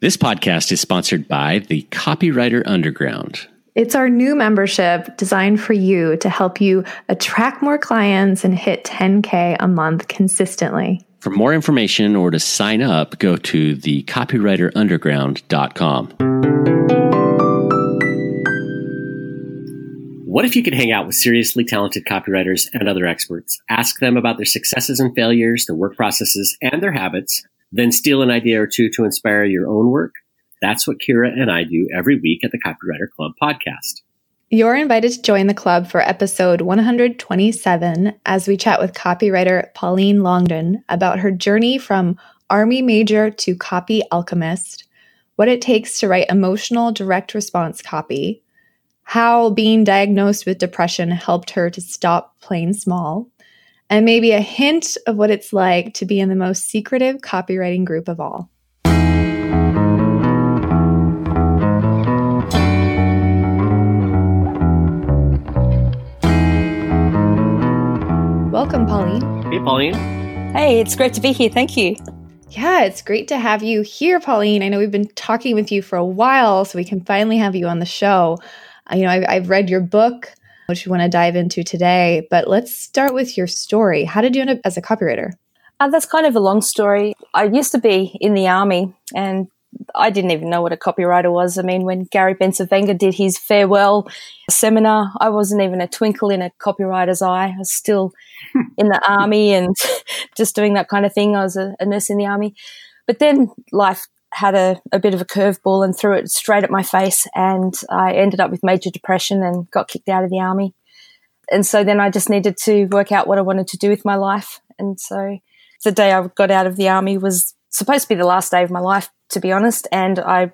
This podcast is sponsored by the Copywriter Underground. It's our new membership designed for you to help you attract more clients and hit 10K a month consistently. For more information or to sign up, go to thecopywriterunderground.com. What if you could hang out with seriously talented copywriters and other experts? Ask them about their successes and failures, their work processes, and their habits then steal an idea or two to inspire your own work. That's what Kira and I do every week at the Copywriter Club podcast. You're invited to join the club for episode 127 as we chat with copywriter Pauline Longdon about her journey from Army Major to Copy Alchemist, what it takes to write emotional direct response copy, how being diagnosed with depression helped her to stop playing small, and maybe a hint of what it's like to be in the most secretive copywriting group of all. Welcome, Pauline. Hey, Pauline. Hey, it's great to be here. Thank you. Yeah, it's great to have you here, Pauline. I know we've been talking with you for a while, so we can finally have you on the show. Uh, you know, I've, I've read your book, which we want to dive into today. But let's start with your story. How did you end up as a copywriter? Uh, that's kind of a long story. I used to be in the army and I didn't even know what a copywriter was. I mean, when Gary Bencivenga did his farewell seminar, I wasn't even a twinkle in a copywriter's eye. I was still in the army and just doing that kind of thing. I was a, a nurse in the army. But then life had a, a bit of a curveball and threw it straight at my face. And I ended up with major depression and got kicked out of the army. And so then I just needed to work out what I wanted to do with my life. And so the day I got out of the army was supposed to be the last day of my life, to be honest. And I,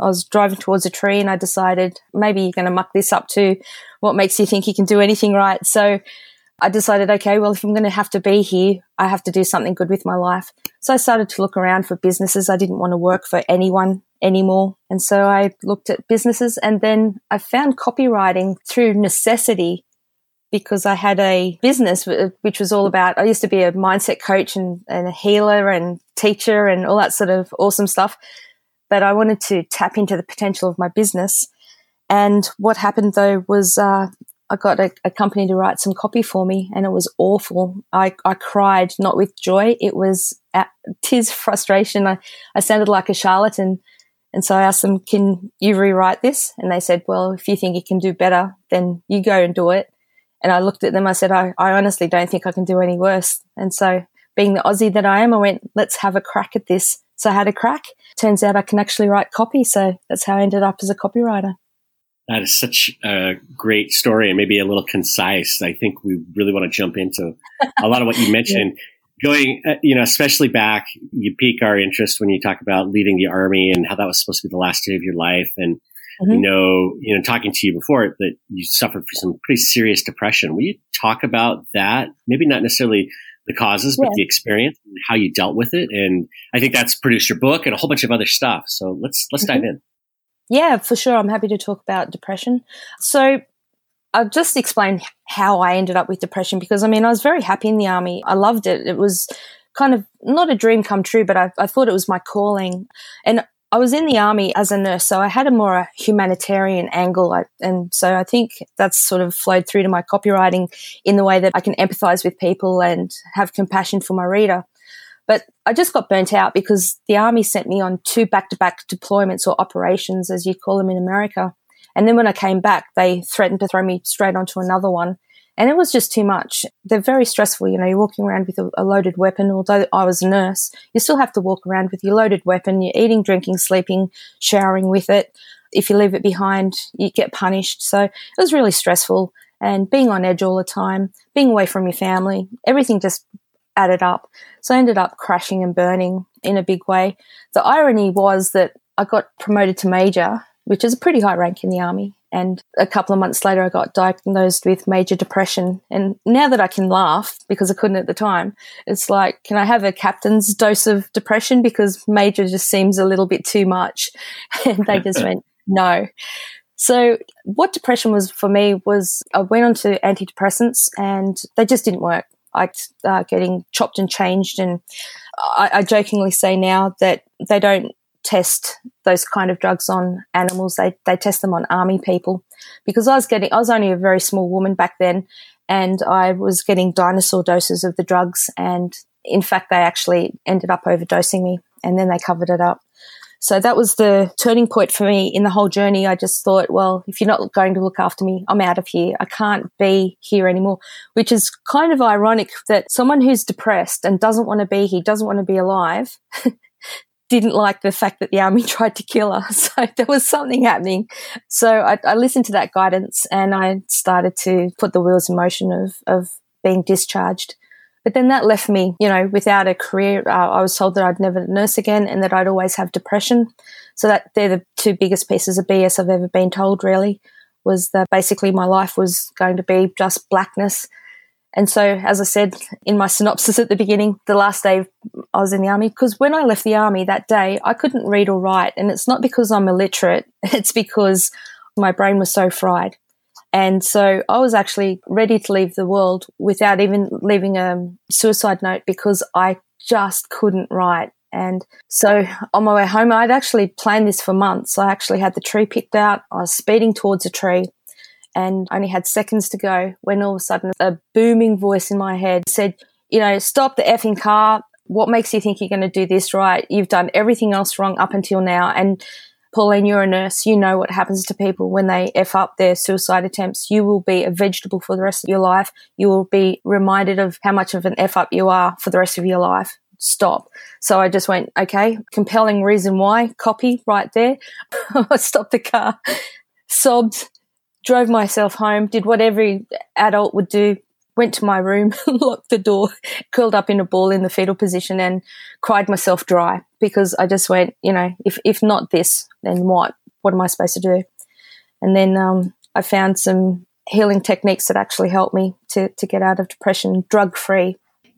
I was driving towards a tree and I decided maybe you're going to muck this up too. What makes you think you can do anything right? So I decided, okay, well, if I'm going to have to be here, I have to do something good with my life. So I started to look around for businesses. I didn't want to work for anyone anymore. And so I looked at businesses and then I found copywriting through necessity because I had a business which was all about, I used to be a mindset coach and, and a healer and teacher and all that sort of awesome stuff. But I wanted to tap into the potential of my business. And what happened though was uh, I got a, a, company to write some copy for me, and it was awful. I, I cried, not with joy. It was at, tears frustration. I, I sounded like a charlatan. And so I asked them, Can you rewrite this? And they said, Well, if you think you can do better, then you go and do it. And I looked at them, I said, I, I honestly don't think I can do any worse. And so, being the Aussie that I am, I went, Let's have a crack at this. So I had a crack. Turns out I can actually write copy. So that's how I ended up as a copywriter. That is such a great story and maybe a little concise. I think we really want to jump into a lot of what you mentioned. yeah. Going, uh, you know, especially back, you pique our interest when you talk about leaving the army and how that was supposed to be the last day of your life. And, mm-hmm. you know, you know, talking to you before that you suffered from some pretty serious depression. Will you talk about that? Maybe not necessarily the causes, but yeah. the experience and how you dealt with it. And I think that's produced your book and a whole bunch of other stuff. So let's, let's mm-hmm. dive in. Yeah, for sure. I'm happy to talk about depression. So I'll just explain how I ended up with depression because I mean, I was very happy in the army. I loved it. It was kind of not a dream come true, but I, I thought it was my calling. And I was in the army as a nurse, so I had a more humanitarian angle. I, and so I think that's sort of flowed through to my copywriting in the way that I can empathize with people and have compassion for my reader. But I just got burnt out because the army sent me on two back to back deployments or operations, as you call them in America. And then when I came back, they threatened to throw me straight onto another one. And it was just too much. They're very stressful. You know, you're walking around with a, a, loaded weapon. Although I was a nurse, you still have to walk around with your loaded weapon. You're eating, drinking, sleeping, showering with it. If you leave it behind, you get punished. So it was really stressful and being on edge all the time, being away from your family, everything just added up. So I ended up crashing and burning in a big way. The irony was that I got promoted to major, which is a pretty high rank in the army. And a couple of months later, I got diagnosed with major depression. And now that I can laugh because I couldn't at the time, it's like, can I have a captain's dose of depression? Because major just seems a little bit too much. And they just went, no. So what depression was for me was I went on to antidepressants and they just didn't work liked uh, getting chopped and changed. And I, I jokingly say now that they don't test those kind of drugs on animals. They they test them on army people because I was getting I was only a very small woman back then, and I was getting dinosaur doses of the drugs. And in fact, they actually ended up overdosing me, and then they covered it up. So that was the turning point for me in the whole journey. I just thought, well, if you're not going to look after me, I'm out of here. I can't be here anymore, which is kind of ironic that someone who's depressed and doesn't want to be here, doesn't want to be alive, didn't like the fact that the army tried to kill her. So there was something happening. So I, I listened to that guidance and I started to put the wheels in motion of, of being discharged. But then that left me, you know, without a career. Uh, I was told that I'd never nurse again and that I'd always have depression. So that they're the two biggest pieces of BS I've ever been told, really, was that basically my life was going to be just blackness. And so, as I said in my synopsis at the beginning, the last day I was in the army, because when I left the army that day, I couldn't read or write. And it's not because I'm illiterate, it's because my brain was so fried. And so I was actually ready to leave the world without even leaving a suicide note because I just couldn't write. And so on my way home, I'd actually planned this for months. I actually had the tree picked out. I was speeding towards a tree and only had seconds to go when all of a sudden a booming voice in my head said, you know, stop the effing car. What makes you think you're going to do this right? You've done everything else wrong up until now. And Pauline, you're a nurse. You know what happens to people when they F up their suicide attempts. You will be a vegetable for the rest of your life. You will be reminded of how much of an F up you are for the rest of your life. Stop. So I just went, okay, compelling reason why, copy right there. I stopped the car, sobbed, drove myself home, did what every adult would do, went to my room, locked the door, curled up in a ball in the fetal position and cried myself dry because I just went, you know, if, if not this, then what? What am I supposed to do? And then um, I found some healing techniques that actually helped me to, to get out of depression drug free.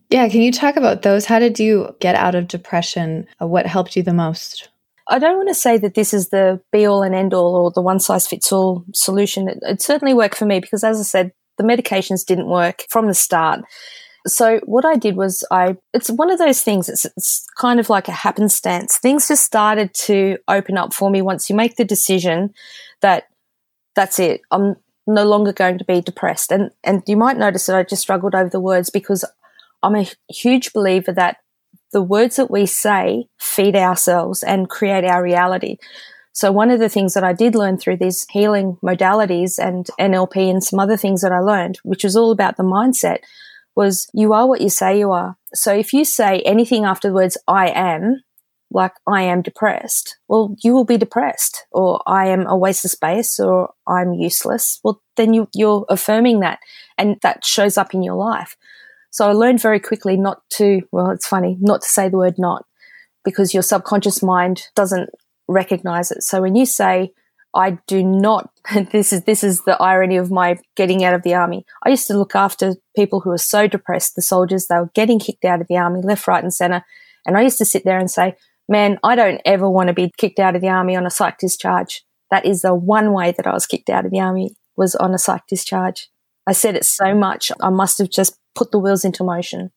Yeah, can you talk about those? How did you get out of depression? Uh, what helped you the most? I don't want to say that this is the be all and end all or the one size fits all solution. It, it certainly worked for me because, as I said, the medications didn't work from the start. So what I did was I, it's one of those things, it's, it's kind of like a happenstance. Things just started to open up for me once you make the decision that that's it. I'm no longer going to be depressed. And, and you might notice that I just struggled over the words because I'm a huge believer that the words that we say feed ourselves and create our reality. So one of the things that I did learn through these healing modalities and NLP and some other things that I learned, which was all about the mindset, was you are what you say you are. So if you say anything after the words I am, like I am depressed, well, you will be depressed, or I am a waste of space, or I'm useless. Well, then you, you're affirming that, and that shows up in your life. So I learned very quickly not to, well, it's funny, not to say the word not, because your subconscious mind doesn't recognize it. So when you say, I do not, this is, this is the irony of my getting out of the army. I used to look after people who were so depressed, the soldiers, they were getting kicked out of the army left, right and center. And I used to sit there and say, man, I don't ever want to be kicked out of the army on a psych discharge. That is the one way that I was kicked out of the army was on a psych discharge. I said it so much, I must have just put the wheels into motion.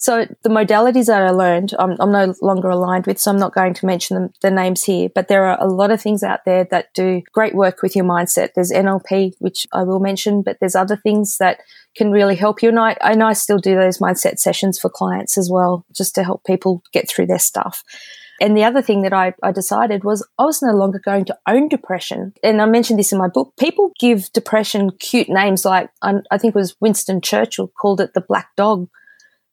So the modalities that I learned, I'm, I'm, no longer aligned with, so I'm not going to mention them, the names here, but there are a lot of things out there that do great work with your mindset. There's NLP, which I will mention, but there's other things that can really help you. And I, and I still do those mindset sessions for clients as well, just to help people get through their stuff. And the other thing that I, I, decided was I was no longer going to own depression. And I mentioned this in my book. People give depression cute names like, I, I think it was Winston Churchill called it the black dog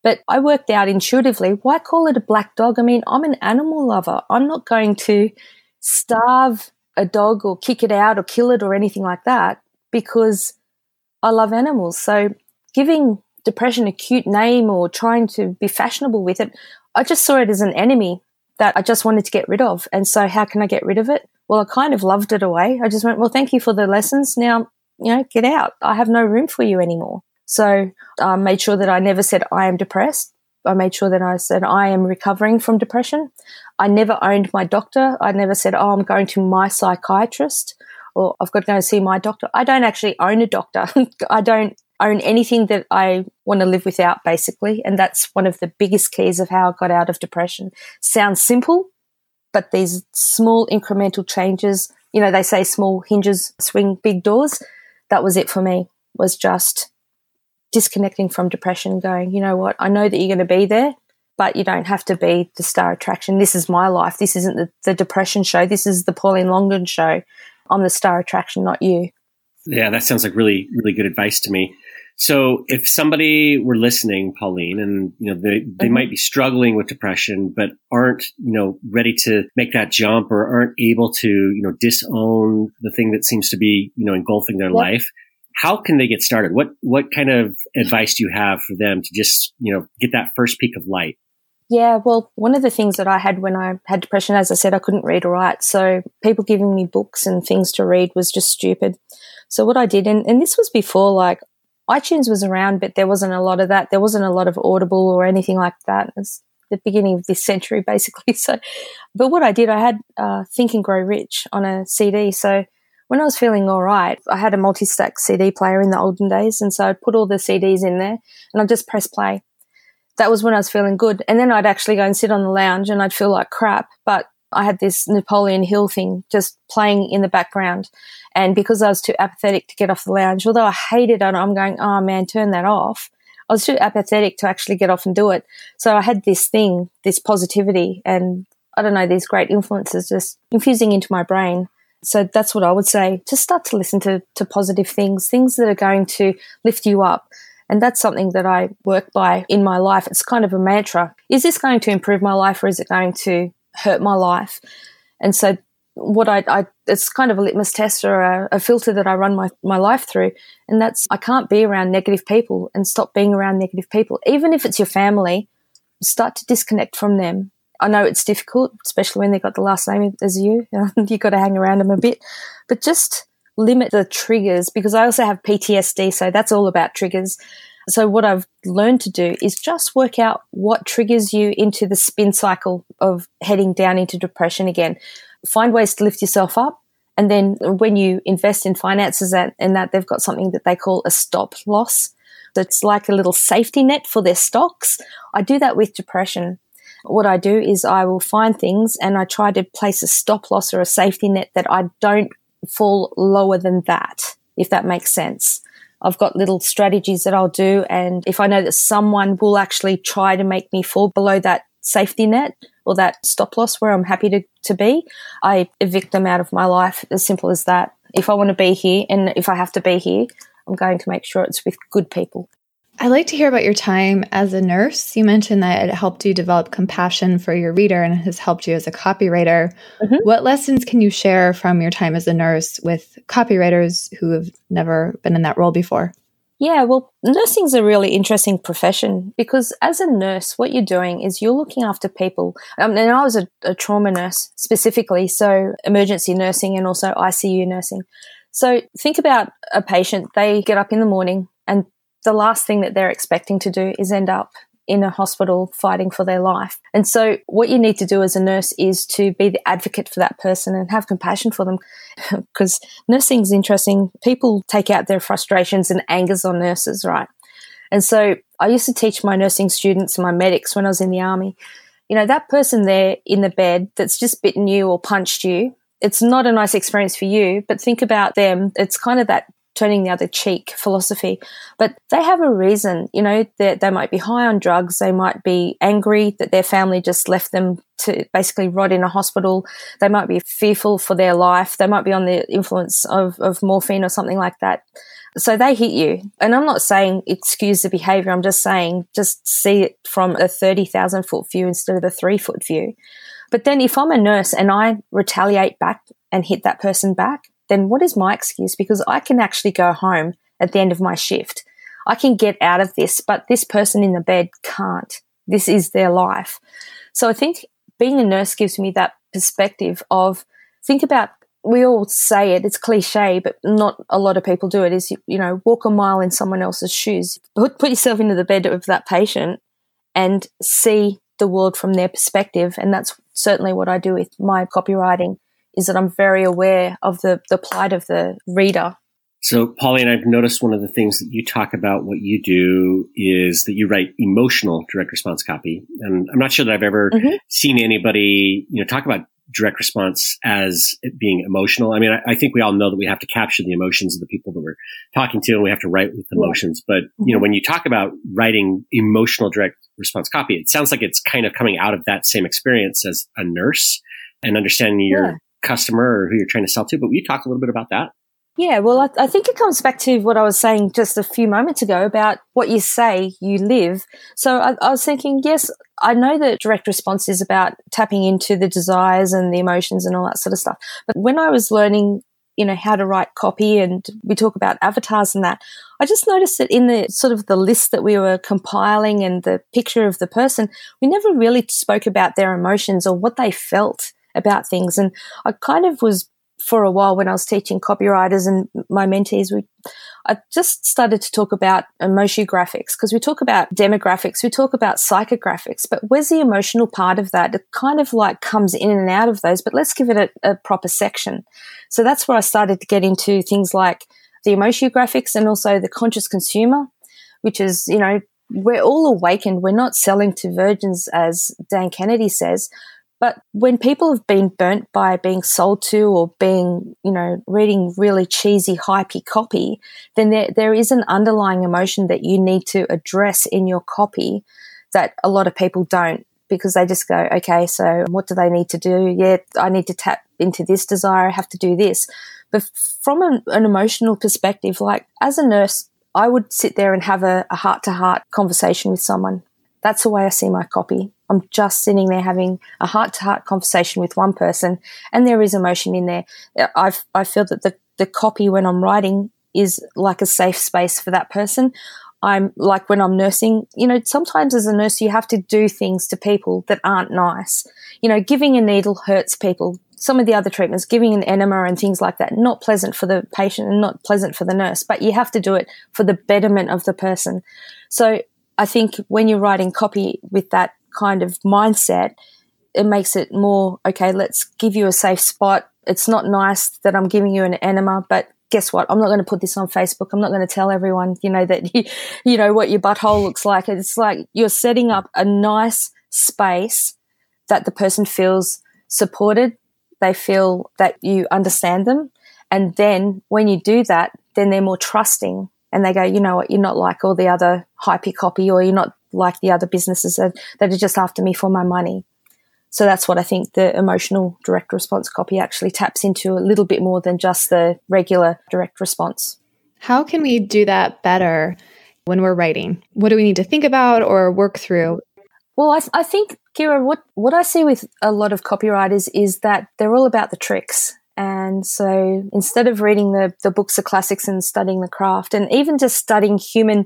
but I worked out intuitively why call it a black dog? I mean, I'm an animal lover. I'm not going to starve a dog or kick it out or kill it or anything like that because I love animals. So giving depression a cute name or trying to be fashionable with it, I just saw it as an enemy that I just wanted to get rid of. And so how can I get rid of it? Well, I kind of loved it away. I just went, well, thank you for the lessons. Now, you know, get out. I have no room for you anymore. So I made sure that I never said I am depressed. I made sure that I said I am recovering from depression. I never owned my doctor. I never said, oh, I'm going to my psychiatrist or I've got to go see my doctor. I don't actually own a doctor. I don't own anything that I want to live without, basically. And that's one of the biggest keys of how I got out of depression. Sounds simple, but these small incremental changes, you know, they say small hinges swing big doors. That was it for me, was just disconnecting from depression, going, you know what, I know that you're going to be there, but you don't have to be the star attraction. This is my life. This isn't the, the depression show. This is the Pauline Longdon show. I'm the star attraction, not you. Yeah, that sounds like really, really good advice to me. So if somebody were listening, Pauline, and you know they, they mm-hmm. might be struggling with depression, but aren't you know ready to make that jump or aren't able to you know disown the thing that seems to be you know engulfing their yep. life, how can they get started? What what kind of advice do you have for them to just you know get that first peak of light? Yeah, well, one of the things that I had when I had depression, as I said, I couldn't read or write. So people giving me books and things to read was just stupid. So what I did, and, and this was before like iTunes was around, but there wasn't a lot of that. There wasn't a lot of Audible or anything like that. It's the beginning of this century, basically. So, but what I did, I had uh, Think and Grow Rich on a CD. So when I was feeling all right, I had a multi-stack CD player in the olden days, and so I'd put all the CDs in there, and I'd just press play. That was when I was feeling good, and then I'd actually go and sit on the lounge, and I'd feel like crap, but I had this Napoleon Hill thing just playing in the background. And because I was too apathetic to get off the lounge, although I hated it, I'm going, oh man, turn that off. I was too apathetic to actually get off and do it. So I had this thing, this positivity, and I don't know, these great influences just infusing into my brain. So that's what I would say. Just start to listen to, to positive things, things that are going to lift you up. And that's something that I work by in my life. It's kind of a mantra. Is this going to improve my life or is it going to hurt my life. And so what I, I, it's kind of a litmus test or a, a, filter that I run my, my life through. And that's, I can't be around negative people and stop being around negative people. Even if it's your family, start to disconnect from them. I know it's difficult, especially when they've got the last name as you. You've got to hang around them a bit, but just limit the triggers because I also have PTSD. So that's all about triggers. So what I've learned to do is just work out what triggers you into the spin cycle of heading down into depression again. Find ways to lift yourself up. And then when you invest in finances and that they've got something that they call a stop loss. It's like a little safety net for their stocks. I do that with depression. What I do is I will find things and I try to place a stop loss or a safety net that I don't fall lower than that, if that makes sense. I've got little strategies that I'll do. And if I know that someone will actually try to make me fall below that safety net or that stop loss where I'm happy to, to be, I evict them out of my life. As simple as that. If I want to be here and if I have to be here, I'm going to make sure it's with good people. I'd like to hear about your time as a nurse. You mentioned that it helped you develop compassion for your reader and has helped you as a copywriter. Mm-hmm. What lessons can you share from your time as a nurse with copywriters who have never been in that role before? Yeah, well, nursing is a really interesting profession because as a nurse, what you're doing is you're looking after people. Um, and I was a, a trauma nurse specifically, so emergency nursing and also ICU nursing. So think about a patient. They get up in the morning and the last thing that they're expecting to do is end up in a hospital fighting for their life. And so what you need to do as a nurse is to be the advocate for that person and have compassion for them. because nursing is interesting. People take out their frustrations and angers on nurses, right? And so I used to teach my nursing students and my medics when I was in the army. You know, that person there in the bed that's just bitten you or punched you, it's not a nice experience for you, but think about them. It's kind of that turning the other cheek philosophy. But they have a reason, you know, that they might be high on drugs. They might be angry that their family just left them to basically rot in a hospital. They might be fearful for their life. They might be on the influence of, of morphine or something like that. So they hit you. And I'm not saying excuse the behavior. I'm just saying just see it from a 30,000 foot view instead of a three foot view. But then if I'm a nurse and I retaliate back and hit that person back, then what is my excuse? Because I can actually go home at the end of my shift. I can get out of this, but this person in the bed can't. This is their life. So I think being a nurse gives me that perspective of think about we all say it, it's cliche, but not a lot of people do it is, you, you know, walk a mile in someone else's shoes. Put, put yourself into the bed of that patient and see the world from their perspective. And that's certainly what I do with my copywriting is that I'm very aware of the, the plight of the reader. So, Pauline, I've noticed one of the things that you talk about what you do is that you write emotional direct response copy. And I'm not sure that I've ever mm-hmm. seen anybody, you know, talk about direct response as it being emotional. I mean, I, I, think we all know that we have to capture the emotions of the people that we're talking to and we have to write with emotions. But, you know, mm-hmm. when you talk about writing emotional direct response copy, it sounds like it's kind of coming out of that same experience as a nurse and understanding your yeah. Customer or who you're trying to sell to. But will you talk a little bit about that? Yeah, well, I, I, think it comes back to what I was saying just a few moments ago about what you say, you live. So I, I was thinking, yes, I know that direct response is about tapping into the desires and the emotions and all that sort of stuff. But when I was learning, you know, how to write copy and we talk about avatars and that, I just noticed that in the sort of the list that we were compiling and the picture of the person, we never really spoke about their emotions or what they felt about things. And I kind of was for a while when I was teaching copywriters and my mentees, we I just started to talk about emojographics because we talk about demographics, we talk about psychographics, but where's the emotional part of that? It kind of like comes in and out of those, but let's give it a, a proper section. So that's where I started to get into things like the emojographics and also the conscious consumer, which is, you know, we're all awakened. We're not selling to virgins, as Dan Kennedy says. But when people have been burnt by being sold to or being, you know, reading really cheesy, hypey copy, then there, there is an underlying emotion that you need to address in your copy that a lot of people don't because they just go, okay, so what do they need to do? Yeah, I need to tap into this desire. I have to do this. But from an, an emotional perspective, like as a nurse, I would sit there and have a heart to heart conversation with someone. That's the way I see my copy. I'm just sitting there having a heart to heart conversation with one person and there is emotion in there. I, I feel that the, the copy when I'm writing is like a safe space for that person. I'm like when I'm nursing, you know, sometimes as a nurse, you have to do things to people that aren't nice. You know, giving a needle hurts people. Some of the other treatments, giving an enema and things like that, not pleasant for the patient and not pleasant for the nurse, but you have to do it for the betterment of the person. So I think when you're writing copy with that kind of mindset, it makes it more okay, let's give you a safe spot. It's not nice that I'm giving you an enema, but guess what? I'm not going to put this on Facebook. I'm not going to tell everyone, you know, that you, you know, what your butthole looks like. It's like you're setting up a nice space that the person feels supported. They feel that you understand them. And then when you do that, then they're more trusting and they go, you know what, you're not like all the other hypey copy or you're not like the other businesses that, that are just after me for my money. So that's what I think the emotional direct response copy actually taps into a little bit more than just the regular direct response. How can we do that better when we're writing? What do we need to think about or work through? Well, I, I think, Kira, what, what I see with a lot of copywriters is that they're all about the tricks. And so instead of reading the, the books of classics and studying the craft and even just studying human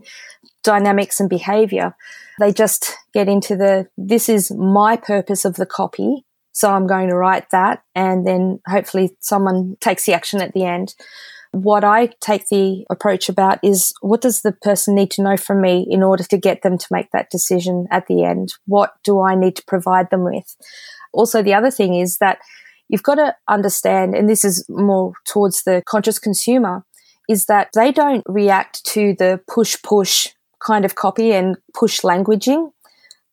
dynamics and behavior. They just get into the, this is my purpose of the copy. So I'm going to write that. And then hopefully someone takes the action at the end. What I take the approach about is what does the person need to know from me in order to get them to make that decision at the end? What do I need to provide them with? Also, the other thing is that you've got to understand, and this is more towards the conscious consumer, is that they don't react to the push push kind of copy and push languaging.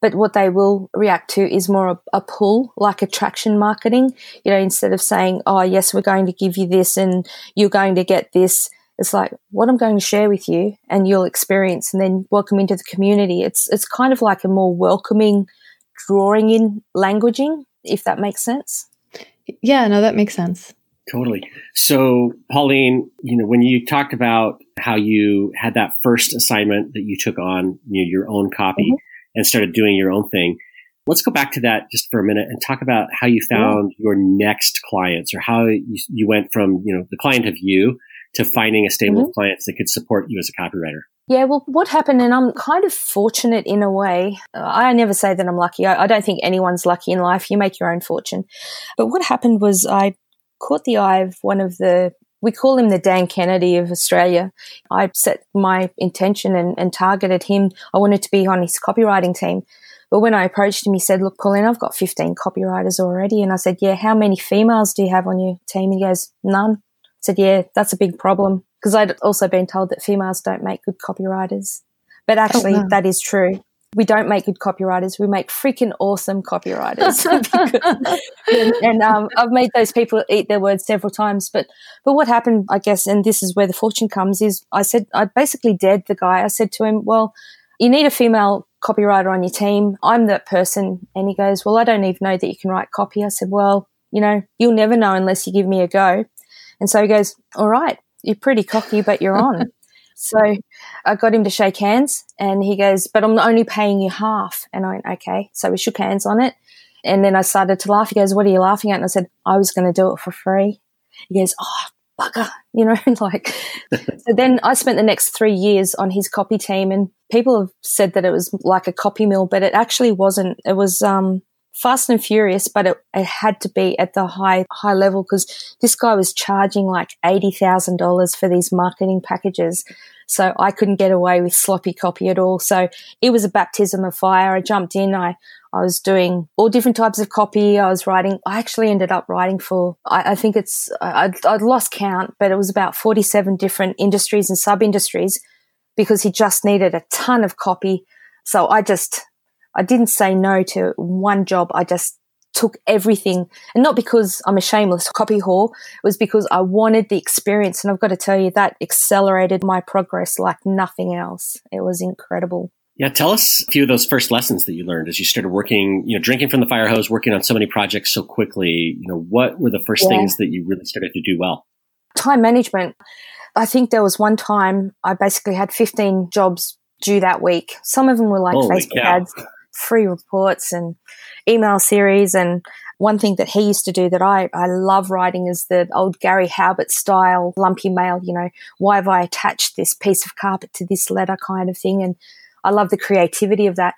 But what they will react to is more a, a, pull, like attraction marketing. You know, instead of saying, oh, yes, we're going to give you this and you're going to get this, it's like what I'm going to share with you and you'll experience and then welcome into the community. It's, it's kind of like a more welcoming, drawing in languaging, if that makes sense. Yeah, no, that makes sense. Totally. So, Pauline, you know, when you talked about how you had that first assignment that you took on, you know, your own copy mm-hmm. and started doing your own thing, let's go back to that just for a minute and talk about how you found your next clients or how you, you, went from, you know, the client of you to finding a stable mm-hmm. of clients that could support you as a copywriter. Yeah, well, what happened, and I'm kind of fortunate in a way. I never say that I'm lucky. I, I don't think anyone's lucky in life. You make your own fortune. But what happened was I caught the eye of one of the we call him the Dan Kennedy of Australia. I set my intention and, and, targeted him. I wanted to be on his copywriting team. But when I approached him, he said, Look, Pauline, I've got 15 copywriters already. And I said, Yeah, how many females do you have on your team? He goes, None. I said, Yeah, that's a big problem. Because I'd also been told that females don't make good copywriters. But actually, oh, wow. that is true. we don't make good copywriters. We make freaking awesome copywriters. and, and um, I've made those people eat their words several times. But but what happened, I guess, and this is where the fortune comes, is I said I basically dared the guy. I said to him, "Well, you need a female copywriter on your team. I'm that person." And he goes, "Well, I don't even know that you can write copy." I said, "Well, you know, you'll never know unless you give me a go." And so he goes, "All right, you're pretty cocky, but you're on." So I got him to shake hands and he goes, but I'm only paying you half. And I went, okay. So we shook hands on it. And then I started to laugh. He goes, what are you laughing at? And I said, I was going to do it for free. He goes, oh, bugger, you know, like, so then I spent the next three years on his copy team and people have said that it was like a copy mill, but it actually wasn't. It was, um, fast and furious, but it, it had to be at the high high level because this guy was charging like eighty thousand dollars for these marketing packages. So I couldn't get away with sloppy copy at all. So it was a baptism of fire. I jumped in. I I was doing all different types of copy. I was writing. I actually ended up writing for. I, I think it's. I, I'd lost count, but it was about forty-seven different industries and sub-industries because he just needed a ton of copy. So I just I didn't say no to one job. I just took everything and not because I'm a shameless copy whore. It was because I wanted the experience. And I've got to tell you that accelerated my progress like nothing else. It was incredible. Yeah, tell us a few of those first lessons that you learned as you started working, you know, drinking from the fire hose, working on so many projects so quickly. You know, what were the first yeah. things that you really started to do well? Time management. I think there was one time I basically had 15 jobs due that week. Some of them were like Holy Facebook cow. ads free reports and email series. And one thing that he used to do that I, I love writing is the old Gary Halbert style lumpy mail, you know, why have I attached this piece of carpet to this letter kind of thing? And I love the creativity of that.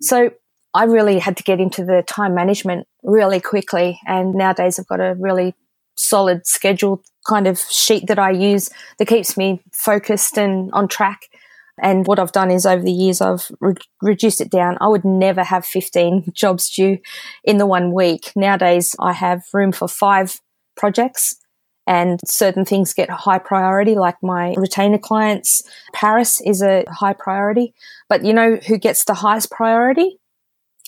So I really had to get into the time management really quickly. And nowadays I've got a really solid schedule kind of sheet that I use that keeps me focused and on track. And what I've done is over the years, I've re- reduced it down. I would never have 15 jobs due in the one week. Nowadays, I have room for five projects and certain things get high priority, like my retainer clients. Parris is a high priority. But you know who gets the highest priority?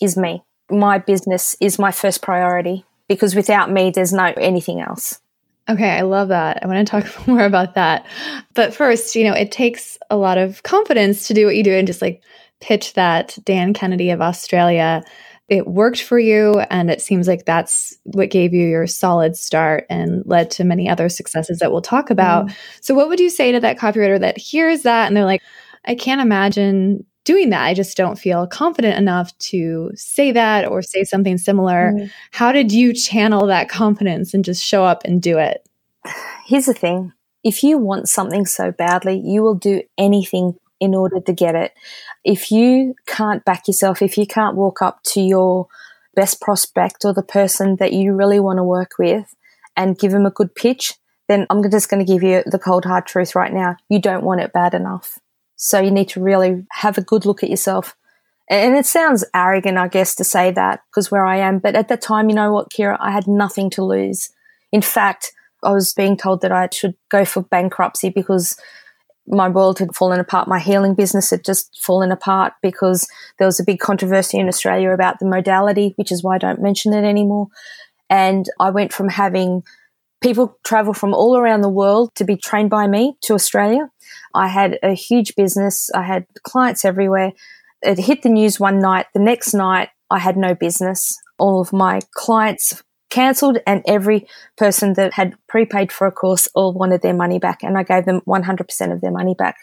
Is me. My business is my first priority because without me, there's no anything else. Okay, I love that. I want to talk more about that. But first, you know, it takes a lot of confidence to do what you do and just like pitch that Dan Kennedy of Australia. It worked for you, and it seems like that's what gave you your solid start and led to many other successes that we'll talk about. Mm. So, what would you say to that copywriter that hears that and they're like, I can't imagine doing that. I just don't feel confident enough to say that or say something similar. Mm. How did you channel that confidence and just show up and do it? Here's the thing if you want something so badly, you will do anything in order to get it. If you can't back yourself, if you can't walk up to your best prospect or the person that you really want to work with and give them a good pitch, then I'm just going to give you the cold hard truth right now. You don't want it bad enough. So you need to really have a good look at yourself. And it sounds arrogant, I guess, to say that because where I am. But at that time, you know what, Kira, I had nothing to lose. In fact, I was being told that I should go for bankruptcy because my world had fallen apart. My healing business had just fallen apart because there was a big controversy in Australia about the modality, which is why I don't mention it anymore. And I went from having people travel from all around the world to be trained by me to Australia. I had a huge business. I had clients everywhere. It hit the news one night. The next night, I had no business. All of my clients cancelled, and every person that had prepaid for a course all wanted their money back, and I gave them 100% of their money back.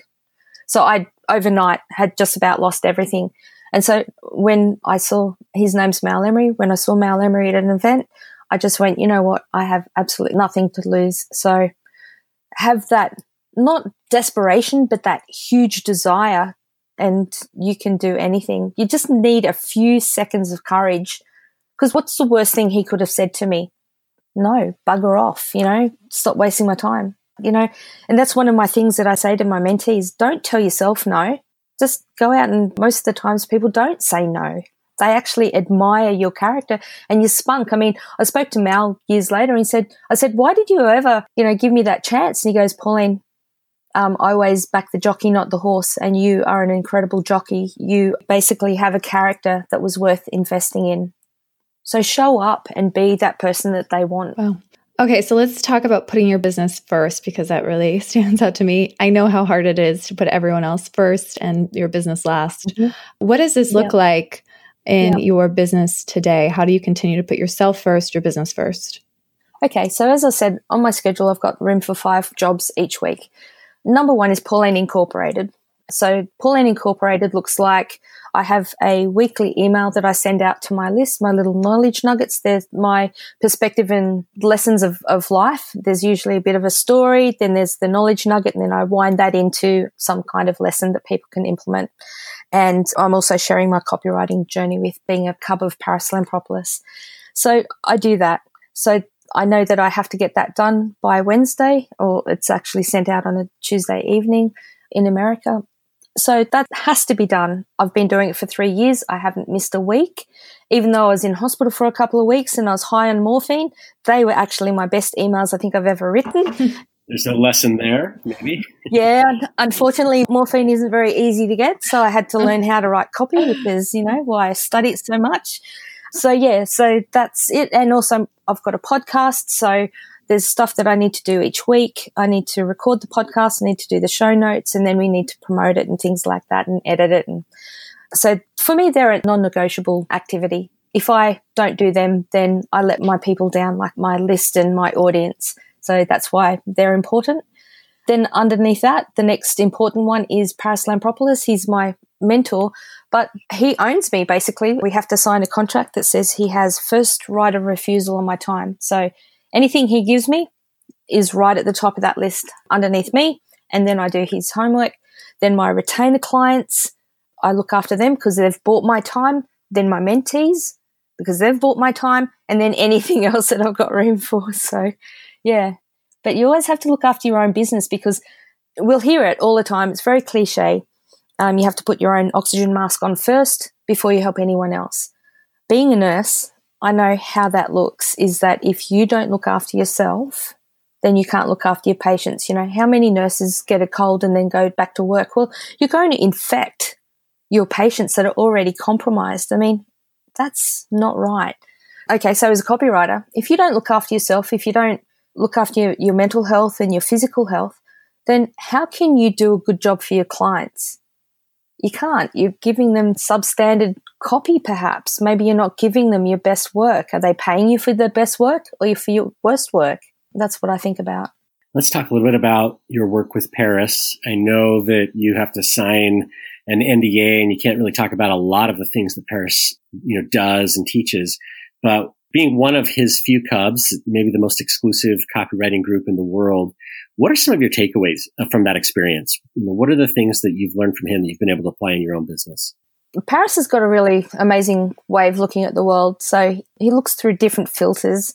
So I overnight had just about lost everything. And so when I saw his name's Mal Emery, when I saw Mal Emery at an event, I just went, you know what? I have absolutely nothing to lose. So have that not desperation, but that huge desire and you can do anything. You just need a few seconds of courage. Because what's the worst thing he could have said to me? No, bugger off, you know, stop wasting my time, you know. And that's one of my things that I say to my mentees don't tell yourself no. Just go out and most of the times people don't say no. They actually admire your character and your spunk. I mean, I spoke to Mal years later and he said, I said, why did you ever, you know, give me that chance? And he goes, Pauline, Um, I always back the jockey, not the horse, and you are an incredible jockey. You basically have a character that was worth investing in. So show up and be that person that they want. Wow. Okay, so let's talk about putting your business first because that really stands out to me. I know how hard it is to put everyone else first and your business last. Mm-hmm. What does this look yeah. like in yeah. your business today? How do you continue to put yourself first, your business first? Okay, so as I said, on my schedule, I've got room for five jobs each week. Number one is Pauline Incorporated. So, Pauline Incorporated looks like I have a weekly email that I send out to my list, my little knowledge nuggets. There's my perspective and lessons of, of life. There's usually a bit of a story, then there's the knowledge nugget, and then I wind that into some kind of lesson that people can implement. And I'm also sharing my copywriting journey with being a cub of Parris Lampropoulos. So I do that. So I know that I have to get that done by Wednesday, or it's actually sent out on a Tuesday evening in America. So that has to be done. I've been doing it for three years. I haven't missed a week. Even though I was in hospital for a couple of weeks and I was high on morphine, they were actually my best emails I think I've ever written. There's a lesson there, maybe. yeah, unfortunately, morphine isn't very easy to get. So I had to learn how to write copy, which is, you know, why I study it so much. So yeah, so that's it. And also I've got a podcast. So there's stuff that I need to do each week. I need to record the podcast. I need to do the show notes and then we need to promote it and things like that and edit it. And so for me, they're a non-negotiable activity. If I don't do them, then I let my people down, like my list and my audience. So that's why they're important. Then underneath that, the next important one is Parris Lampropoulos. He's my mentor, but he owns me basically. We have to sign a contract that says he has first right of refusal on my time. So anything he gives me is right at the top of that list underneath me. And then I do his homework. Then my retainer clients, I look after them because they've bought my time. Then my mentees, because they've bought my time. And then anything else that I've got room for. So, yeah. But you always have to look after your own business because we'll hear it all the time. It's very cliche. Um, you have to put your own oxygen mask on first before you help anyone else. Being a nurse, I know how that looks is that if you don't look after yourself, then you can't look after your patients. You know, how many nurses get a cold and then go back to work? Well, you're going to infect your patients that are already compromised. I mean, that's not right. Okay, so as a copywriter, if you don't look after yourself, if you don't look after your, your mental health and your physical health, then how can you do a good job for your clients? You can't. You're giving them substandard copy, perhaps. Maybe you're not giving them your best work. Are they paying you for the best work or for your worst work? That's what I think about. Let's talk a little bit about your work with Parris. I know that you have to sign an NDA and you can't really talk about a lot of the things that Parris, you know, does and teaches, but being one of his few cubs, maybe the most exclusive copywriting group in the world, what are some of your takeaways uh, from that experience? What are the things that you've learned from him that you've been able to apply in your own business? Parris has got a really amazing way of looking at the world. So he looks through different filters.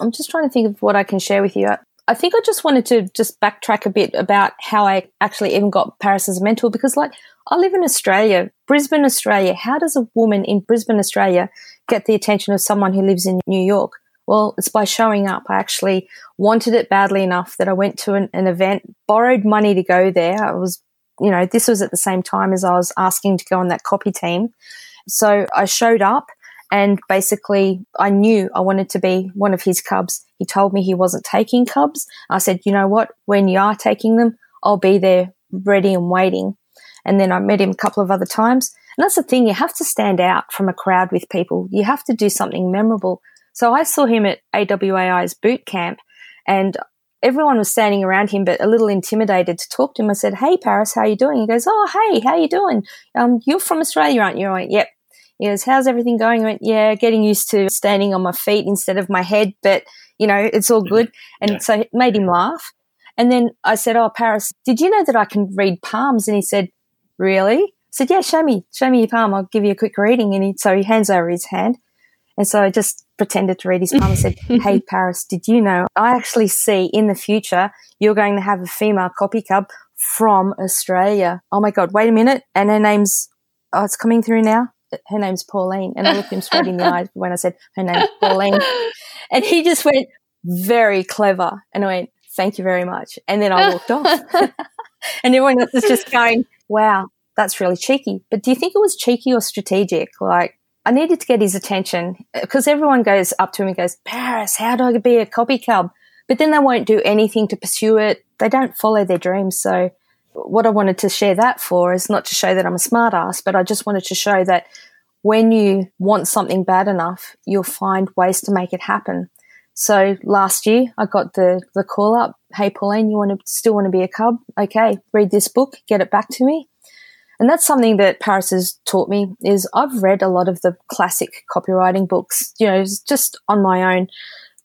I'm just trying to think of what I can share with you. I think I just wanted to just backtrack a bit about how I actually even got Parris as a mentor because, like, I live in Australia, Brisbane, Australia. How does a woman in Brisbane, Australia get the attention of someone who lives in New York? Well, it's by showing up. I actually wanted it badly enough that I went to an, an event, borrowed money to go there. I was, you know, this was at the same time as I was asking to go on that copy team. So I showed up and basically I knew I wanted to be one of his cubs. He told me he wasn't taking cubs. I said, you know what? When you are taking them, I'll be there ready and waiting. And then I met him a couple of other times. And that's the thing, you have to stand out from a crowd with people. You have to do something memorable. So I saw him at AWAI's boot camp and everyone was standing around him, but a little intimidated to talk to him. I said, Hey, Parris, how you doing? He goes, Oh, hey, how you doing? Um, you're from Australia, aren't you? I went, Yep. He goes, How's everything going? I went, Yeah, getting used to standing on my feet instead of my head, but you know, it's all good. And yeah. so it made him laugh. And then I said, Oh, Parris, did you know that I can read palms? And he said, really? I said, yeah, show me, show me your palm. I'll give you a quick reading. And he, so he hands over his hand. And so I just pretended to read his palm and said, Hey, Parris, did you know I actually see in the future you're going to have a female copy cub from Australia? Oh my God, wait a minute. And her name's, oh, it's coming through now. Her name's Pauline. And I looked him straight in the eyes when I said, Her name's Pauline. And he just went, Very clever. And I went, Thank you very much. And then I walked off. and everyone else is just going, wow, that's really cheeky. But do you think it was cheeky or strategic? Like, I needed to get his attention uh, because everyone goes up to him and goes, Parris, how do I be a copy cub? But then they won't do anything to pursue it. They don't follow their dreams. So what I wanted to share that for is not to show that I'm a smartass, but I just wanted to show that when you want something bad enough, you'll find ways to make it happen. So last year I got the, the call up. Hey, Pauline, you want to still want to be a cub? Okay. Read this book, get it back to me. And that's something that Parris has taught me is I've read a lot of the classic copywriting books, you know, just on my own.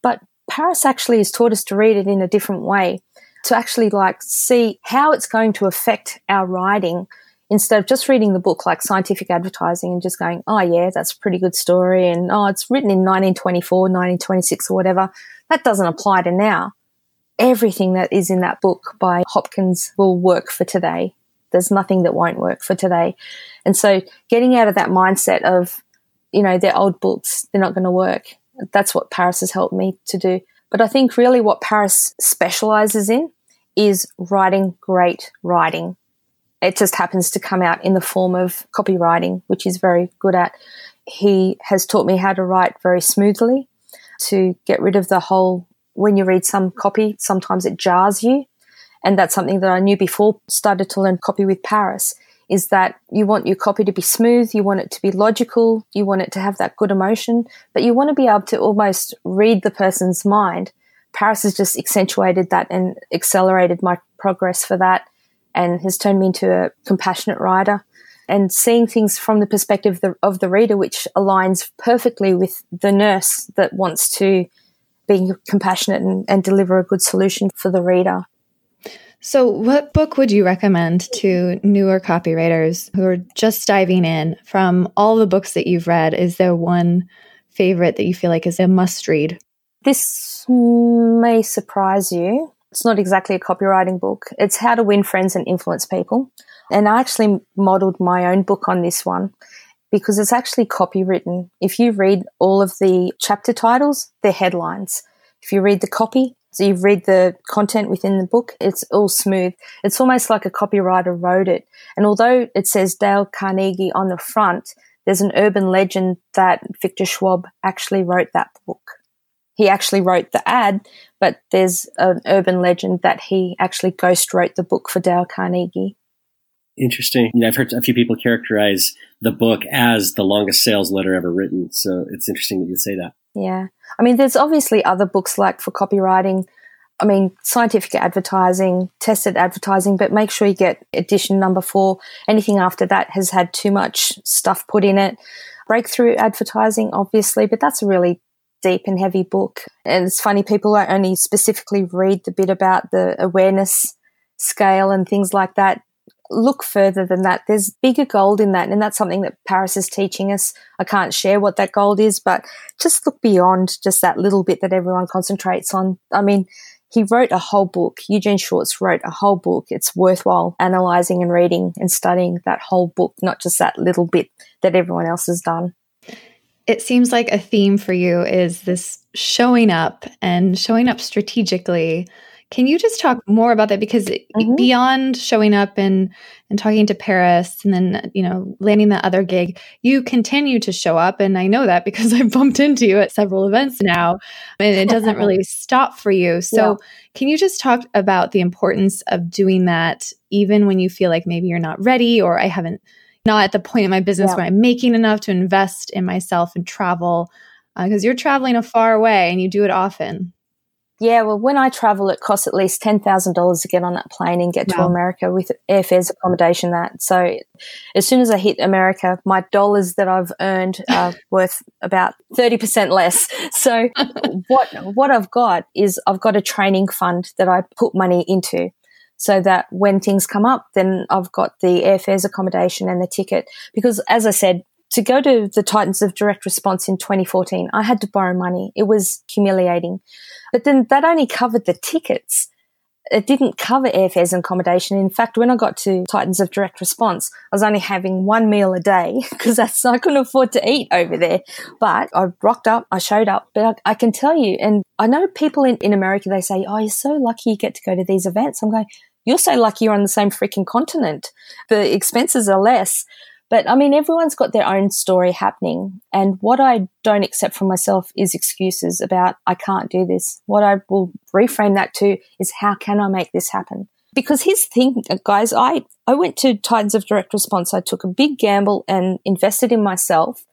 But Parris actually has taught us to read it in a different way, to actually like see how it's going to affect our writing instead of just reading the book like scientific advertising and just going, oh, yeah, that's a pretty good story. And oh, it's written in 1924, 1926 or whatever. That doesn't apply to now. Everything that is in that book by Hopkins will work for today. There's nothing that won't work for today. And so getting out of that mindset of, you know, they're old books, they're not going to work. That's what Parris has helped me to do. But I think really what Parris specializes in is writing great writing it just happens to come out in the form of copywriting, which he's very good at. He has taught me how to write very smoothly to get rid of the whole when you read some copy, sometimes it jars you. And that's something that I knew before started to learn copy with Parris is that you want your copy to be smooth, you want it to be logical, you want it to have that good emotion, but you want to be able to almost read the person's mind. Parris has just accentuated that and accelerated my progress for that and has turned me into a compassionate writer and seeing things from the perspective of the, of the reader, which aligns perfectly with the nurse that wants to be compassionate and, and deliver a good solution for the reader. So, what book would you recommend to newer copywriters who are just diving in? From all the books that you've read, is there one favorite that you feel like is a must read? This may surprise you. It's not exactly a copywriting book. It's how to win friends and influence people. And I actually modeled my own book on this one because it's actually copywritten. If you read all of the chapter titles, they're headlines. If you read the copy, so you've read the content within the book, it's all smooth. It's almost like a copywriter wrote it. And although it says Dale Carnegie on the front, there's an urban legend that Victor Schwab actually wrote that book he actually wrote the ad, but there's an urban legend that he actually ghost wrote the book for Dale Carnegie. Interesting. You know, I've heard a few people characterize the book as the longest sales letter ever written. So it's interesting that you say that. Yeah. I mean, there's obviously other books like for copywriting. I mean, scientific advertising, tested advertising, but make sure you get edition number four. Anything after that has had too much stuff put in it. Breakthrough advertising, obviously, but that's a really deep and heavy book. And it's funny, people only specifically read the bit about the awareness scale and things like that. Look further than that. There's bigger gold in that. And that's something that Parris is teaching us. I can't share what that gold is, but just look beyond just that little bit that everyone concentrates on. I mean, he wrote a whole book. Eugene Schwartz wrote a whole book. It's worthwhile analyzing and reading and studying that whole book, not just that little bit that everyone else has done it seems like a theme for you is this showing up and showing up strategically. Can you just talk more about that? Because mm-hmm. beyond showing up and and talking to Parris and then you know landing that other gig, you continue to show up, and I know that because I've bumped into you at several events now, and it doesn't really stop for you. So, yeah. can you just talk about the importance of doing that, even when you feel like maybe you're not ready or I haven't not at the point in my business yeah. where I'm making enough to invest in myself and travel because uh, you're traveling a far away and you do it often. Yeah, well, when I travel, it costs at least ten thousand dollars to get on that plane and get wow. to America with airfares, accommodation. That so, as soon as I hit America, my dollars that I've earned are worth about thirty percent less. So, what what I've got is I've got a training fund that I put money into so that when things come up, then I've got the airfares, accommodation, and the ticket. Because as I said, to go to the Titans of Direct Response in 2014, I had to borrow money. It was humiliating. But then that only covered the tickets. It didn't cover airfares and accommodation. In fact, when I got to Titans of Direct Response, I was only having one meal a day because I couldn't afford to eat over there. But I rocked up, I showed up. But I, I can tell you, and I know people in, in America they say, "Oh, you're so lucky you get to go to these events." I'm going, You're so lucky you're on the same freaking continent. The expenses are less. But I mean, everyone's got their own story happening. And what I don't accept from myself is excuses about, I can't do this. What I will reframe that to is, how can I make this happen? Because here's the thing, uh, guys, I, I went to Titans of Direct Response. I took a big gamble and invested in myself.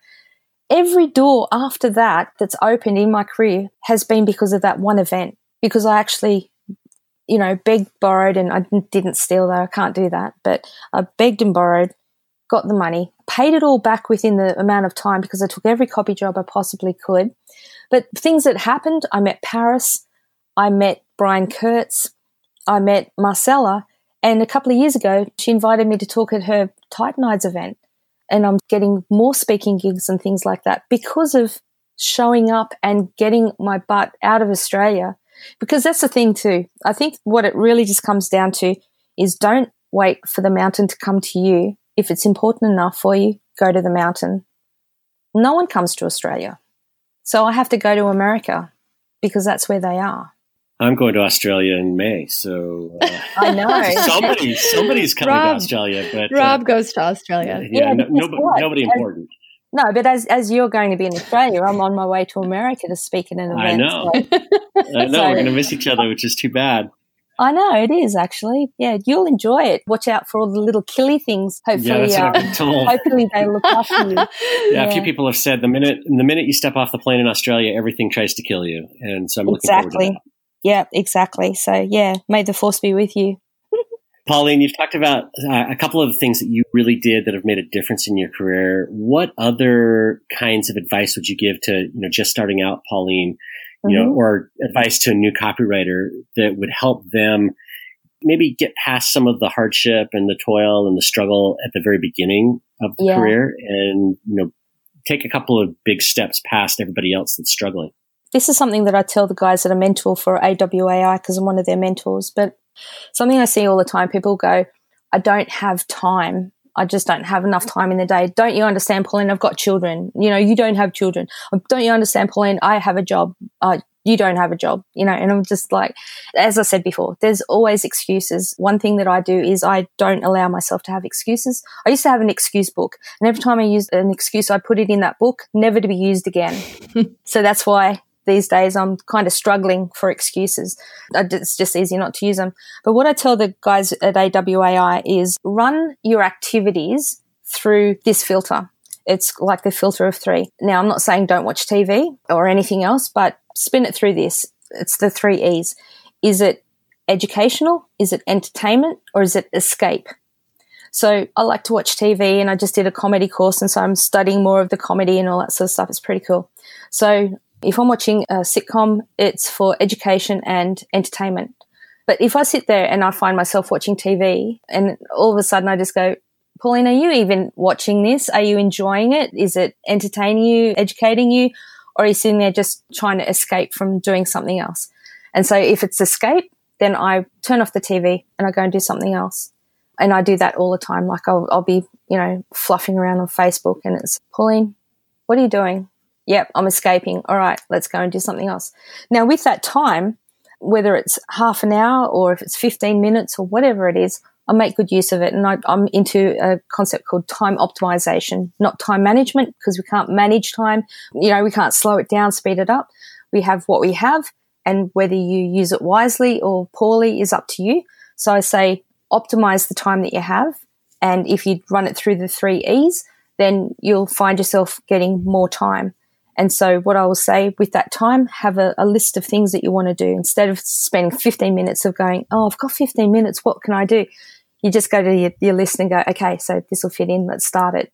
Every door after that that's opened in my career has been because of that one event, because I actually you know, begged, borrowed, and I didn't steal though. I can't do that. But I begged and borrowed, got the money, paid it all back within the amount of time because I took every copy job I possibly could. But things that happened, I met Parris, I met Brian Kurtz, I met Marcella, and a couple of years ago, she invited me to talk at her Titanides event. And I'm getting more speaking gigs and things like that because of showing up and getting my butt out of Australia because that's the thing too. I think what it really just comes down to is don't wait for the mountain to come to you. If it's important enough for you, go to the mountain. No one comes to Australia. So I have to go to America because that's where they are. I'm going to Australia in May, so uh, I know somebody somebody's coming Rob, to Australia. But Rob uh, goes to Australia. Yeah, yeah no, nobody, nobody important. No, but as as you're going to be in Australia, I'm on my way to America to speak at an event. I know. So. I know. So, We're going to miss each other, which is too bad. I know it is actually. Yeah, you'll enjoy it. Watch out for all the little killy things. Hopefully, yeah, that's uh, hopefully they look after you. Yeah, yeah, a few people have said the minute the minute you step off the plane in Australia, everything tries to kill you, and so I'm exactly. looking forward to that. Yeah, exactly. So yeah, may the force be with you. Pauline, you've talked about uh, a couple of things that you really did that have made a difference in your career. What other kinds of advice would you give to, you know, just starting out, Pauline, you mm-hmm. know, or advice to a new copywriter that would help them maybe get past some of the hardship and the toil and the struggle at the very beginning of the yeah. career and, you know, take a couple of big steps past everybody else that's struggling? This is something that I tell the guys that are mentor for AWAI because I'm one of their mentors, but Something I see all the time people go, I don't have time. I just don't have enough time in the day. Don't you understand, Pauline? I've got children. You know, you don't have children. Don't you understand, Pauline? I have a job. Uh, you don't have a job, you know, and I'm just like, as I said before, there's always excuses. One thing that I do is I don't allow myself to have excuses. I used to have an excuse book, and every time I used an excuse, I put it in that book, never to be used again. so that's why these days I'm kind of struggling for excuses. It's just easy not to use them. But what I tell the guys at AWAI is run your activities through this filter. It's like the filter of three. Now, I'm not saying don't watch TV or anything else, but spin it through this. It's the three E's. Is it educational? Is it entertainment? Or is it escape? So I like to watch TV and I just did a comedy course. And so I'm studying more of the comedy and all that sort of stuff. It's pretty cool. So if I'm watching a sitcom, it's for education and entertainment. But if I sit there and I find myself watching TV and all of a sudden I just go, Pauline, are you even watching this? Are you enjoying it? Is it entertaining you, educating you? Or are you sitting there just trying to escape from doing something else? And so if it's escape, then I turn off the TV and I go and do something else. And I do that all the time. Like I'll, I'll be, you know, fluffing around on Facebook and it's, Pauline, what are you doing? Yep, I'm escaping. All right, let's go and do something else. Now, with that time, whether it's half an hour or if it's 15 minutes or whatever it is, I make good use of it. And I, am into a concept called time optimization, not time management, because we can't manage time. You know, we can't slow it down, speed it up. We have what we have, and whether you use it wisely or poorly is up to you. So I say optimize the time that you have. And if you run it through the three E's, then you'll find yourself getting more time. And so, what I will say with that time, have a, a, list of things that you want to do instead of spending 15 minutes of going, Oh, I've got 15 minutes. What can I do? You just go to your, your list and go, Okay, so this will fit in. Let's start it.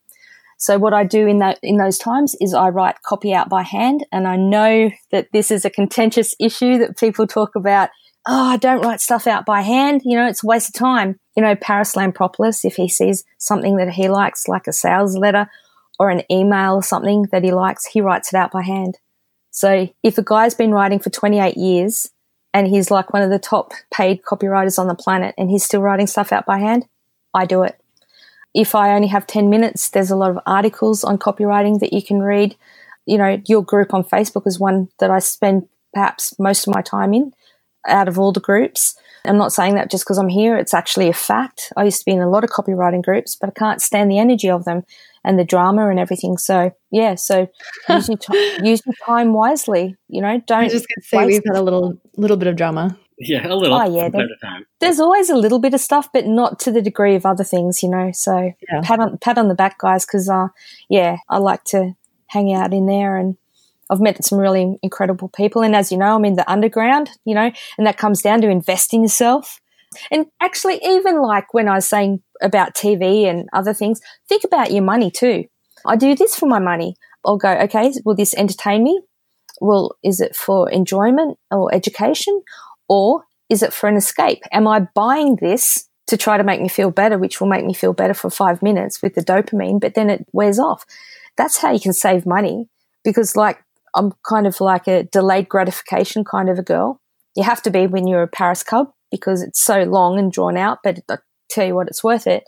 So, what I do in that in those times is I write copy out by hand, and I know that this is a contentious issue that people talk about. Oh, I don't write stuff out by hand. You know, it's a waste of time. You know, Parris Lampropoulos, if he sees something that he likes, like a sales letter or an email or something that he likes, he writes it out by hand. So if a guy's been writing for 28 years and he's like one of the top paid copywriters on the planet and he's still writing stuff out by hand, I do it. If I only have 10 minutes, there's a lot of articles on copywriting that you can read. You know, your group on Facebook is one that I spend perhaps most of my time in. out of all the groups. I'm not saying that just because I'm here. It's actually a fact. I used to be in a lot of copywriting groups, but I can't stand the energy of them and the drama and everything. So yeah, so use your, t- use your time wisely. You know, don't. I just gonna say we've had a little little bit of drama. Yeah, a little. Oh yeah, there, there's always a little bit of stuff, but not to the degree of other things. You know, so yeah. pat on pat on the back, guys, because uh, yeah, I like to hang out in there and I've met some really incredible people. And as you know, I'm in the underground, you know, and that comes down to invest in yourself. And actually, even like when I was saying about TV and other things, think about your money too. I do this for my money. I'll go, okay, will this entertain me? Well, is it for enjoyment or education? Or is it for an escape? Am I buying this to try to make me feel better, which will make me feel better for five minutes with the dopamine, but then it wears off? That's how you can save money because, like, I'm kind of like a delayed gratification kind of a girl. You have to be when you're a Parris cub because it's so long and drawn out, but I tell you what, it's worth it.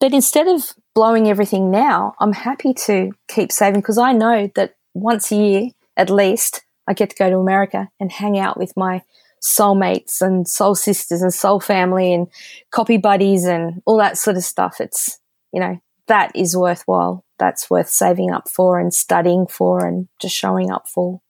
But instead of blowing everything now, I'm happy to keep saving because I know that once a year at least, I get to go to America and hang out with my soulmates and soul sisters and soul family and copy buddies and all that sort of stuff. It's, you know, that is worthwhile. That's worth saving up for and studying for and just showing up for.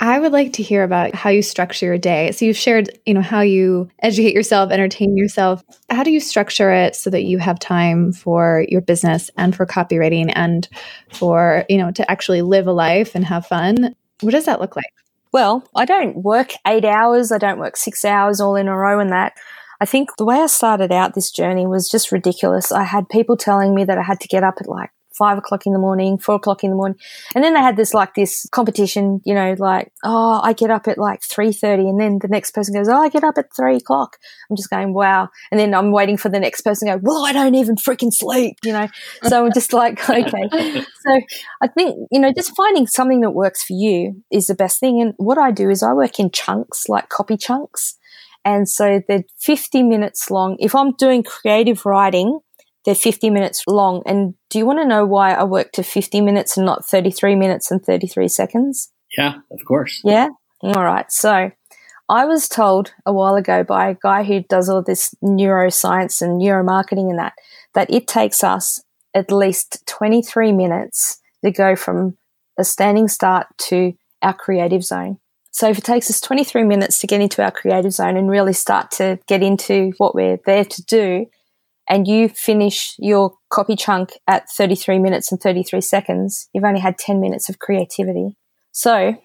I would like to hear about how you structure your day. So you've shared, you know, how you educate yourself, entertain yourself. How do you structure it so that you have time for your business and for copywriting and for, you know, to actually live a life and have fun? What does that look like? Well, I don't work 8 hours, I don't work 6 hours all in a row and that. I think the way I started out this journey was just ridiculous. I had people telling me that I had to get up at like five o'clock in the morning, four o'clock in the morning. And then they had this like this competition, you know, like, oh, I get up at like 3.30 and then the next person goes, oh, I get up at three o'clock. I'm just going, wow. And then I'm waiting for the next person to go, well, I don't even freaking sleep, you know? So I'm just like, okay. So I think, you know, just finding something that works for you is the best thing. And what I do is I work in chunks, like copy chunks. And so they're 50 minutes long. If I'm doing creative writing, they're 50 minutes long. And do you want to know why I work to 50 minutes and not 33 minutes and 33 seconds? Yeah, of course. Yeah. All right. So I was told a while ago by a guy who does all this neuroscience and neuromarketing and that, that it takes us at least 23 minutes to go from a standing start to our creative zone. So if it takes us 23 minutes to get into our creative zone and really start to get into what we're there to do, and you finish your copy chunk at 33 minutes and 33 seconds, you've only had 10 minutes of creativity. So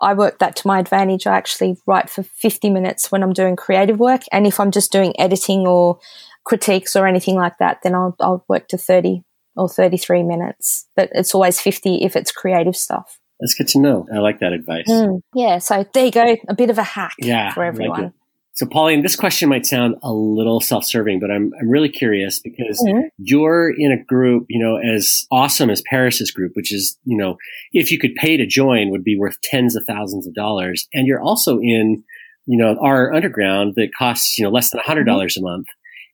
I work that to my advantage. I actually write for 50 minutes when I'm doing creative work. And if I'm just doing editing or critiques or anything like that, then I'll, I'll work to 30 or 33 minutes. But it's always 50 if it's creative stuff. That's good to know. I like that advice. Mm, yeah. So there you go. A bit of a hack yeah, for everyone. Like so, Pauline, this question might sound a little self-serving, but I'm I'm really curious because mm-hmm. you're in a group, you know, as awesome as Parris's group, which is, you know, if you could pay to join, would be worth tens of thousands of dollars, and you're also in, you know, our underground that costs, you know, less than a hundred mm-hmm. dollars mm-hmm. a month.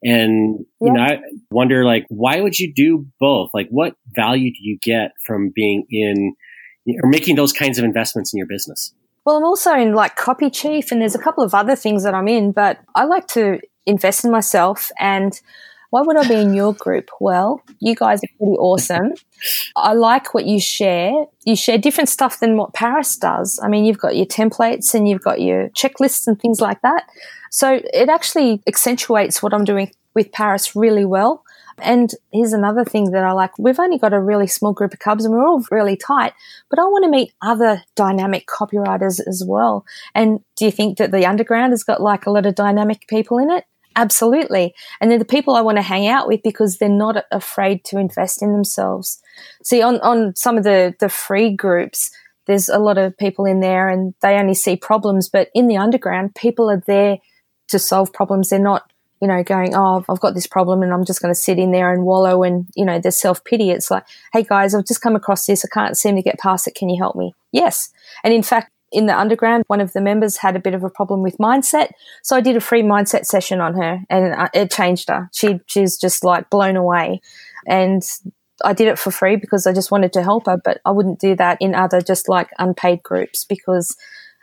And you know, I wonder, like, why would you do both? Like, what value do you get from being in or making those kinds of investments in your business? Well, I'm also in like Copy Chief, and there's a couple of other things that I'm in, but I like to invest in myself. And why would I be in your group? Well, you guys are pretty awesome. I like what you share. You share different stuff than what Parris does. I mean, you've got your templates and you've got your checklists and things like that. So it actually accentuates what I'm doing with Parris really well. And here's another thing that I like. We've only got a really small group of cubs and we're all really tight, but I want to meet other dynamic copywriters as well. And do you think that the underground has got like a lot of dynamic people in it? Absolutely. And they're the people I want to hang out with because they're not afraid to invest in themselves. See, on, on some of the, the free groups, there's a lot of people in there and they only see problems, but in the underground, people are there to solve problems. They're not you know, going, oh, I've got this problem and I'm just going to sit in there and wallow and, you know, there's self pity. It's like, hey guys, I've just come across this. I can't seem to get past it. Can you help me? Yes. And in fact, in the underground, one of the members had a bit of a problem with mindset. So I did a free mindset session on her and uh, it changed her. She, she's just like blown away. And I did it for free because I just wanted to help her, but I wouldn't do that in other just like unpaid groups because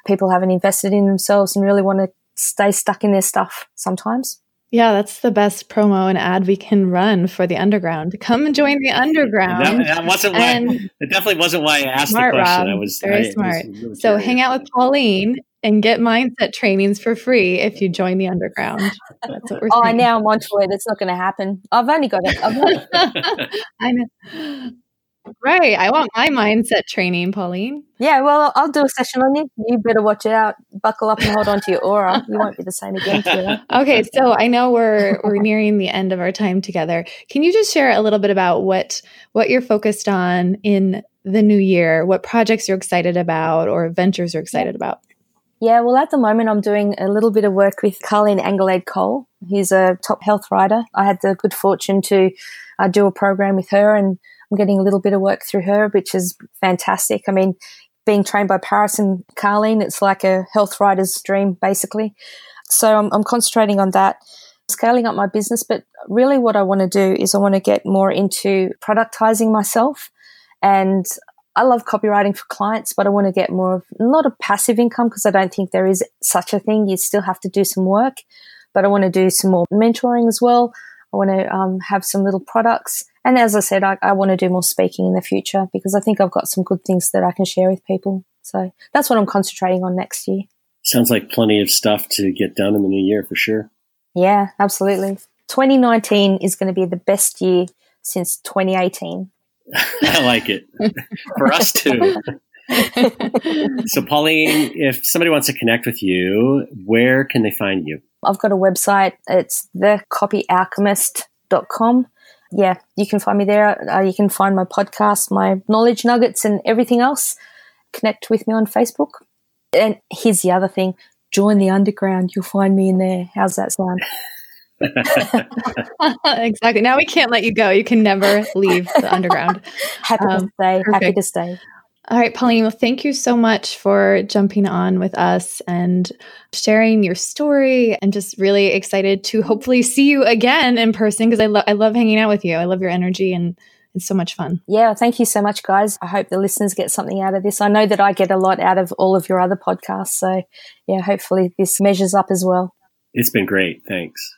people haven't invested in themselves and really want to stay stuck in their stuff sometimes. Yeah, that's the best promo and ad we can run for the underground. Come and join the underground. That, that wasn't why. And it definitely wasn't why I asked smart, the question. Rob, I was very I, smart. was really so curious. hang out with Pauline and get mindset trainings for free if you join the underground. That's what we're Oh, saying. now I'm onto it. It's not going to happen. I've only got it. I've only, I know. Right. I want my mindset training, Pauline. yeah, well, I'll do a session on you. You better watch out. Buckle up and hold on to your aura. You won't be the same again, Kira. Okay, so I know we're we're nearing the end of our time together. Can you just share a little bit about what what you're focused on in the new year? What projects you're excited about or ventures you're excited about? Yeah, well, at the moment, I'm doing a little bit of work with Carline Anglade Cole. He's a top health writer. I had the good fortune to uh, do a program with her, and I'm getting a little bit of work through her, which is fantastic. I mean, being trained by Parris and Carline, it's like a health writer's dream, basically. So I'm, I'm concentrating on that, scaling up my business. But really, what I want to do is I want to get more into productizing myself. And I love copywriting for clients, but I want to get more of not a passive income because I don't think there is such a thing. You still have to do some work, but I want to do some more mentoring as well. I want to um, have some little products. And as I said, I, I want to do more speaking in the future because I think I've got some good things that I can share with people. So that's what I'm concentrating on next year. Sounds like plenty of stuff to get done in the new year for sure. Yeah, absolutely. 2019 is going to be the best year since 2018. I like it for us too. so, Pauline, if somebody wants to connect with you, where can they find you? I've got a website. It's thecopyalchemist.com. Yeah, you can find me there. Uh, you can find my podcast, my knowledge nuggets, and everything else. Connect with me on Facebook. And here's the other thing join the underground. You'll find me in there. How's that sound? exactly. Now we can't let you go. You can never leave the underground. Happy to Um, stay. Happy to stay. All right, Pauline, well, thank you so much for jumping on with us and sharing your story. I'm just really excited to hopefully see you again in person because I, lo- I love hanging out with you. I love your energy and it's so much fun. Yeah, thank you so much, guys. I hope the listeners get something out of this. I know that I get a lot out of all of your other podcasts. So, yeah, hopefully this measures up as well. It's been great. Thanks.